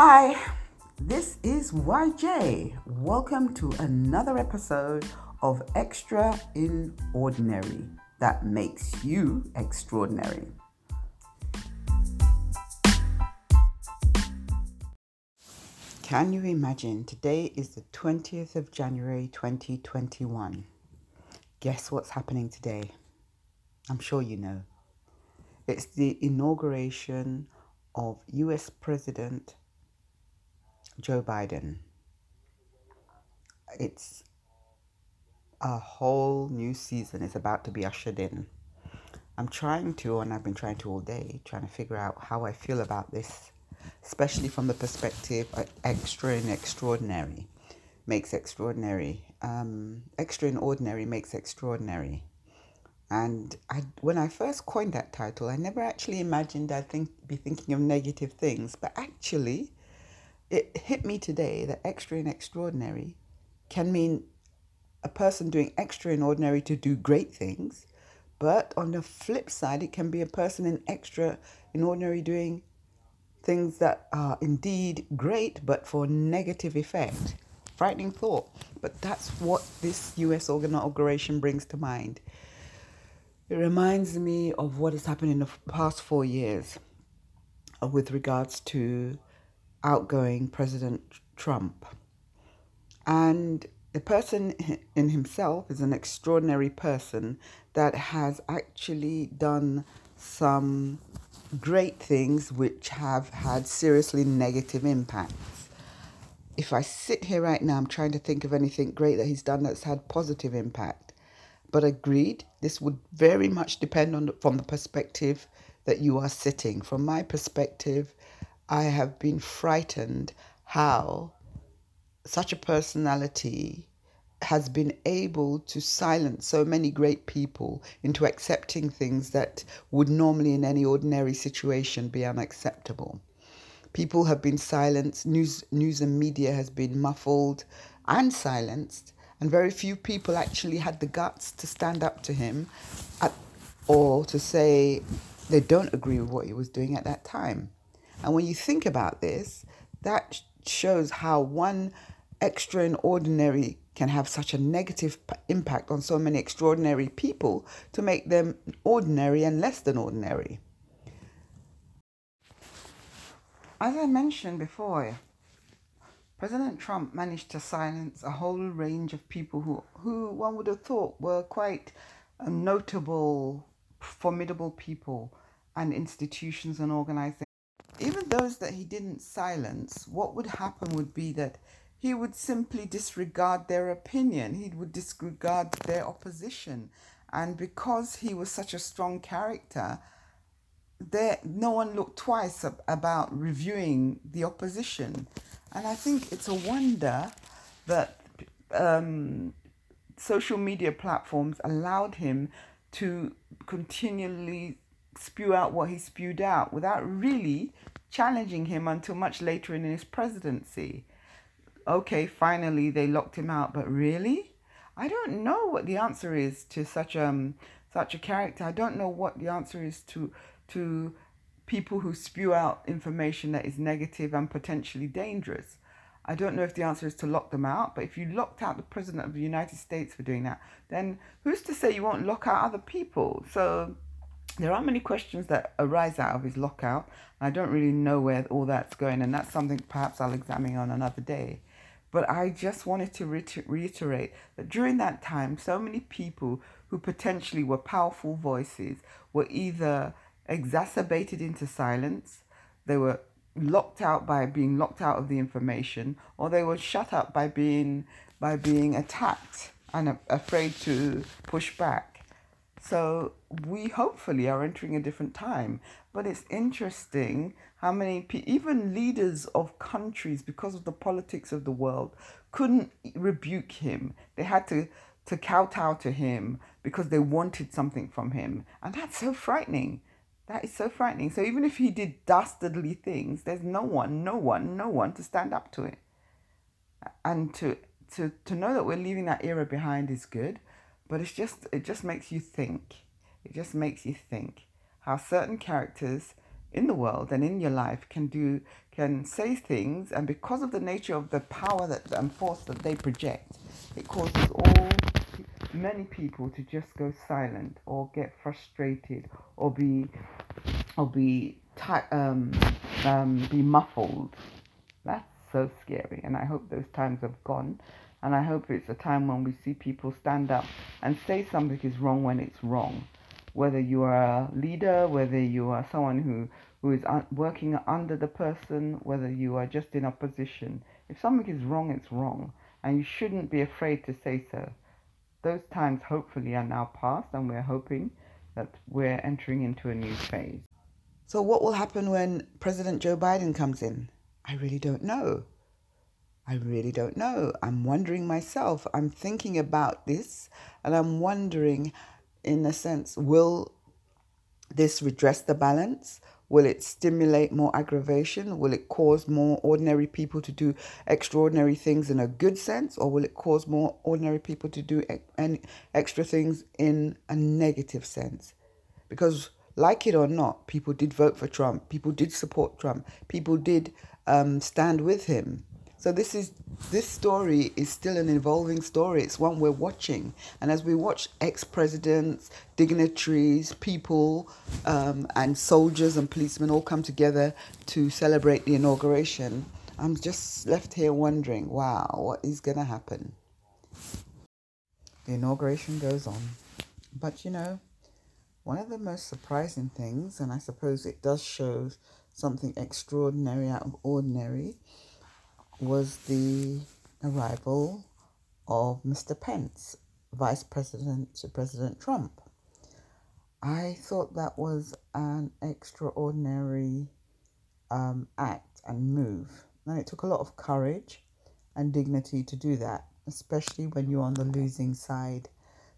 Hi, this is YJ. Welcome to another episode of Extra in Ordinary that makes you extraordinary. Can you imagine? Today is the 20th of January 2021. Guess what's happening today? I'm sure you know. It's the inauguration of US President Joe Biden. It's a whole new season is about to be ushered in. I'm trying to, and I've been trying to all day, trying to figure out how I feel about this, especially from the perspective of extra and extraordinary makes extraordinary. Um, extra and ordinary makes extraordinary. And I, when I first coined that title, I never actually imagined I'd think, be thinking of negative things. But actually, it hit me today that extra and extraordinary can mean a person doing extra and ordinary to do great things. But on the flip side, it can be a person in extra and ordinary doing things that are indeed great, but for negative effect. Frightening thought. But that's what this US inauguration brings to mind. It reminds me of what has happened in the past four years with regards to outgoing President Trump. And the person in himself is an extraordinary person that has actually done some great things which have had seriously negative impacts. If I sit here right now, I'm trying to think of anything great that he's done that's had positive impact. But agreed, this would very much depend on from the perspective that you are sitting. From my perspective, I have been frightened how such a personality has been able to silence so many great people into accepting things that would normally in any ordinary situation be unacceptable. People have been silenced, news news and media has been muffled and silenced and very few people actually had the guts to stand up to him at, or to say they don't agree with what he was doing at that time. And when you think about this, that shows how one extraordinary can have such a negative impact on so many extraordinary people to make them ordinary and less than ordinary. As I mentioned before, President Trump managed to silence a whole range of people who, who one would have thought were quite uh, notable, formidable people and institutions and organizations. Those that he didn't silence, what would happen would be that he would simply disregard their opinion, he would disregard their opposition. And because he was such a strong character, there no one looked twice about reviewing the opposition. And I think it's a wonder that um, social media platforms allowed him to continually spew out what he spewed out without really challenging him until much later in his presidency. Okay, finally they locked him out, but really? I don't know what the answer is to such um such a character. I don't know what the answer is to to people who spew out information that is negative and potentially dangerous. I don't know if the answer is to lock them out, but if you locked out the President of the United States for doing that, then who's to say you won't lock out other people? So there are many questions that arise out of his lockout. I don't really know where all that's going, and that's something perhaps I'll examine on another day. But I just wanted to reiterate that during that time, so many people who potentially were powerful voices were either exacerbated into silence, they were locked out by being locked out of the information, or they were shut up by being by being attacked and afraid to push back. So we hopefully are entering a different time. But it's interesting how many even leaders of countries, because of the politics of the world, couldn't rebuke him. They had to to kowtow to him because they wanted something from him, and that's so frightening that is so frightening. So even if he did dastardly things, there's no one, no one, no one to stand up to it. And to to to know that we're leaving that era behind is good, but it's just it just makes you think. It just makes you think how certain characters in the world and in your life can do can say things and because of the nature of the power that and force that they project it causes all many people to just go silent or get frustrated or be or be um, um, be muffled that's so scary and i hope those times have gone and i hope it's a time when we see people stand up and say something is wrong when it's wrong whether you are a leader, whether you are someone who, who is un- working under the person, whether you are just in opposition. If something is wrong, it's wrong, and you shouldn't be afraid to say so. Those times hopefully are now past, and we're hoping that we're entering into a new phase. So, what will happen when President Joe Biden comes in? I really don't know. I really don't know. I'm wondering myself. I'm thinking about this and I'm wondering in a sense, will this redress the balance? Will it stimulate more aggravation? Will it cause more ordinary people to do extraordinary things in a good sense? Or will it cause more ordinary people to do any extra things in a negative sense? Because, like it or not, people did vote for Trump, people did support Trump, people did um, stand with him. So this is this story is still an evolving story. It's one we're watching, and as we watch ex-presidents, dignitaries, people, um, and soldiers and policemen all come together to celebrate the inauguration, I'm just left here wondering, wow, what is going to happen? The inauguration goes on, but you know, one of the most surprising things, and I suppose it does show something extraordinary out of ordinary was the arrival of Mr. Pence, Vice President to President Trump. I thought that was an extraordinary um, act and move. And it took a lot of courage and dignity to do that, especially when you're on the losing side.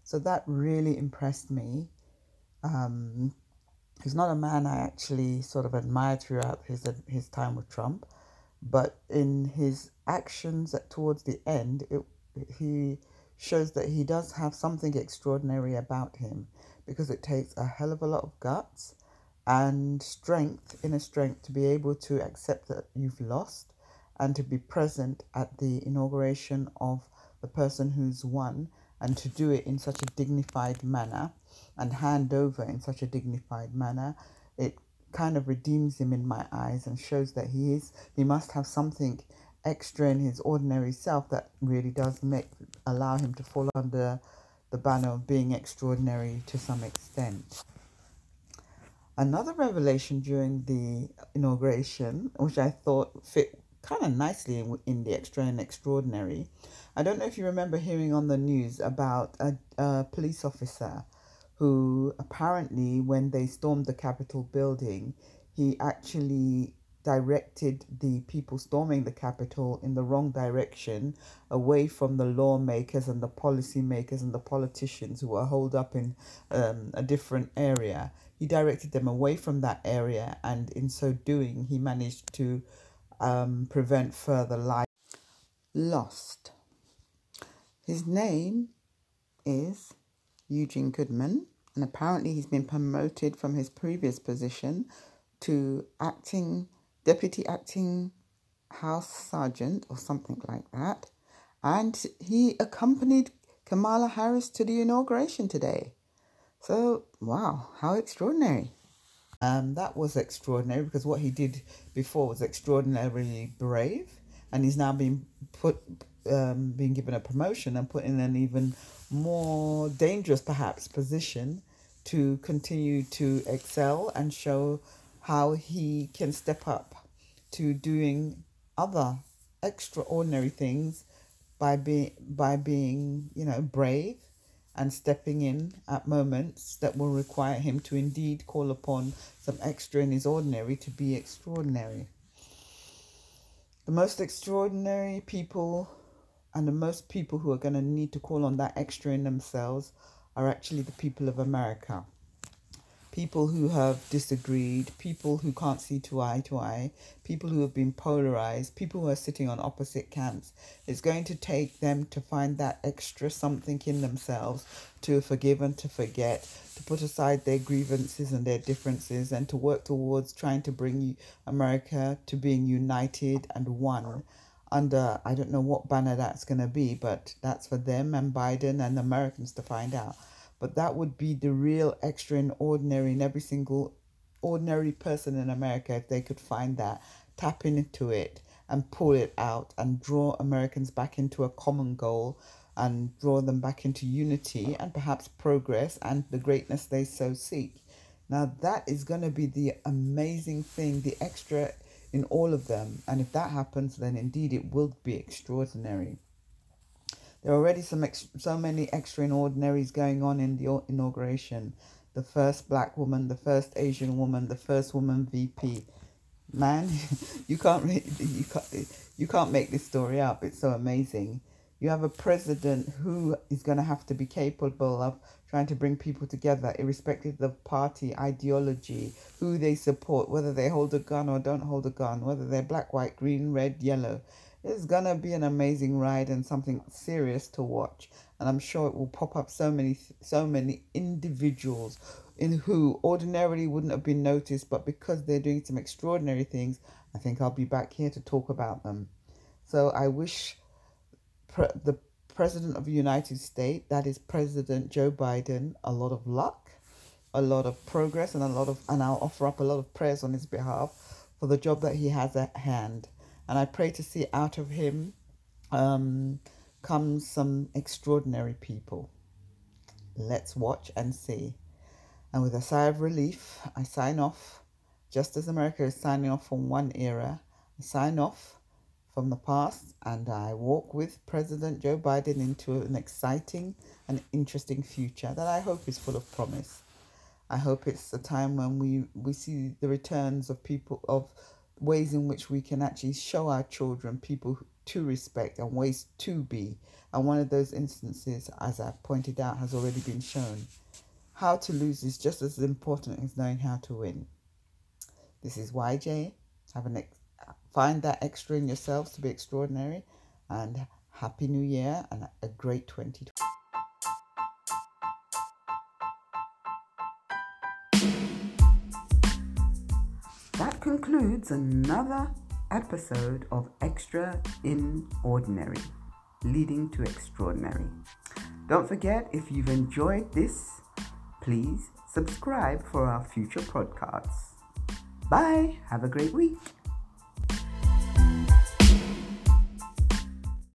So that really impressed me. Um, he's not a man I actually sort of admired throughout his his time with Trump but in his actions at, towards the end, it, he shows that he does have something extraordinary about him because it takes a hell of a lot of guts and strength, inner strength, to be able to accept that you've lost and to be present at the inauguration of the person who's won and to do it in such a dignified manner and hand over in such a dignified manner. It kind of redeems him in my eyes and shows that he is he must have something extra in his ordinary self that really does make allow him to fall under the banner of being extraordinary to some extent. Another revelation during the inauguration, which I thought fit kind of nicely in, in the extra and extraordinary. I don't know if you remember hearing on the news about a, a police officer who apparently, when they stormed the Capitol building, he actually directed the people storming the Capitol in the wrong direction, away from the lawmakers and the policymakers and the politicians who were holed up in um, a different area. He directed them away from that area, and in so doing, he managed to um, prevent further life lost. His name is Eugene Goodman, and apparently he's been promoted from his previous position to acting deputy acting house sergeant or something like that. And he accompanied Kamala Harris to the inauguration today. So, wow, how extraordinary. Um, that was extraordinary because what he did before was extraordinarily brave, and he's now been put, um, being given a promotion and put in an even more dangerous, perhaps, position to continue to excel and show how he can step up to doing other extraordinary things by being by being you know brave and stepping in at moments that will require him to indeed call upon some extra in his ordinary to be extraordinary. The most extraordinary people and the most people who are going to need to call on that extra in themselves are actually the people of America. people who have disagreed, people who can't see to eye to eye, people who have been polarized, people who are sitting on opposite camps. It's going to take them to find that extra something in themselves to forgive and to forget, to put aside their grievances and their differences, and to work towards trying to bring America to being united and one under I don't know what banner that's going to be, but that's for them and Biden and Americans to find out. But that would be the real extraordinary in every single ordinary person in America if they could find that, tap into it and pull it out and draw Americans back into a common goal and draw them back into unity and perhaps progress and the greatness they so seek. Now, that is going to be the amazing thing, the extra in all of them. And if that happens, then indeed it will be extraordinary. There are already some ex- so many extraordinaries going on in the inauguration. The first black woman, the first Asian woman, the first woman VP. Man, you can't you can't you can't make this story up. It's so amazing. You have a president who is going to have to be capable of trying to bring people together, irrespective of party ideology, who they support, whether they hold a gun or don't hold a gun, whether they're black, white, green, red, yellow. It's gonna be an amazing ride and something serious to watch. And I'm sure it will pop up so many so many individuals in who ordinarily wouldn't have been noticed, but because they're doing some extraordinary things, I think I'll be back here to talk about them. So I wish pre- the President of the United States, that is President Joe Biden, a lot of luck, a lot of progress, and a lot of and I'll offer up a lot of prayers on his behalf for the job that he has at hand. And I pray to see out of him um, comes some extraordinary people. Let's watch and see. And with a sigh of relief, I sign off. Just as America is signing off from one era, I sign off from the past and I walk with President Joe Biden into an exciting and interesting future that I hope is full of promise. I hope it's a time when we, we see the returns of people of ways in which we can actually show our children people to respect and ways to be. And one of those instances, as I pointed out, has already been shown. How to lose is just as important as knowing how to win. This is YJ. Have an ex- find that extra in yourselves to be extraordinary, and happy New Year and a great 2020. That concludes another episode of Extra in Ordinary, leading to extraordinary. Don't forget, if you've enjoyed this, please subscribe for our future podcasts. Bye. Have a great week.